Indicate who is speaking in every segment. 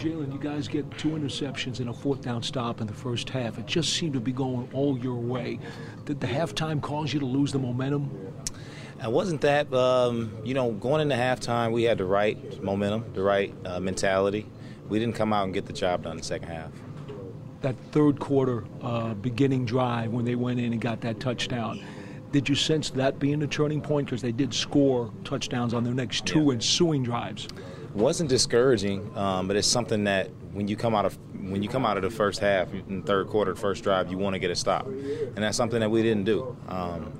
Speaker 1: Jalen, you guys get two interceptions and a fourth down stop in the first half. It just seemed to be going all your way. Did the halftime cause you to lose the momentum?
Speaker 2: It wasn't that. Um, you know, going into halftime, we had the right momentum, the right uh, mentality. We didn't come out and get the job done in the second half.
Speaker 1: That third quarter uh, beginning drive when they went in and got that touchdown. Did you sense that being a turning point? Because they did score touchdowns on their next two yeah. ensuing drives
Speaker 2: wasn't discouraging, um, but it's something that when you come out of when you come out of the first half, in third quarter, first drive, you want to get a stop, and that's something that we didn't do. Um,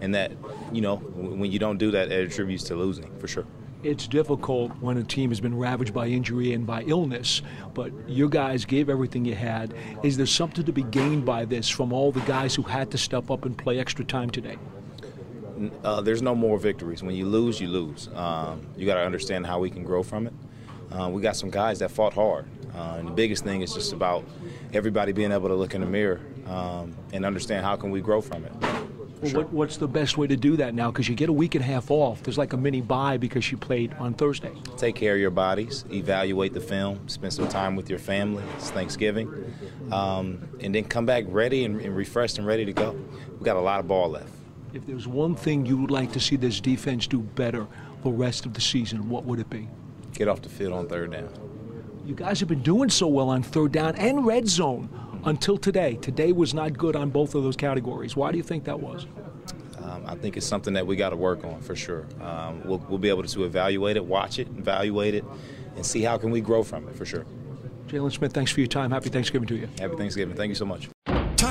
Speaker 2: and that you know when you don't do that, it attributes to losing for sure.
Speaker 1: It's difficult when a team has been ravaged by injury and by illness, but you guys gave everything you had. Is there something to be gained by this from all the guys who had to step up and play extra time today?
Speaker 2: Uh, there's no more victories. When you lose, you lose. Um, you got to understand how we can grow from it. Uh, we got some guys that fought hard, uh, and the biggest thing is just about everybody being able to look in the mirror um, and understand how can we grow from it.
Speaker 1: Sure. what, what's the best way to do that now? Because you get a week and a half off. There's like a mini bye because you played on Thursday.
Speaker 2: Take care of your bodies, evaluate the film, spend some time with your family. It's Thanksgiving, um, and then come back ready and, and refreshed and ready to go. We got a lot of ball left.
Speaker 1: If there's one thing you would like to see this defense do better the rest of the season, what would it be?
Speaker 2: Get off the field on third down.
Speaker 1: You guys have been doing so well on third down and red zone until today. Today was not good on both of those categories. Why do you think that was?
Speaker 2: Um, I think it's something that we got to work on for sure. Um, we'll, we'll be able to evaluate it, watch it, evaluate it, and see how can we grow from it for sure.
Speaker 1: Jalen Smith, thanks for your time. Happy Thanksgiving to you.
Speaker 2: Happy Thanksgiving. Thank you so much.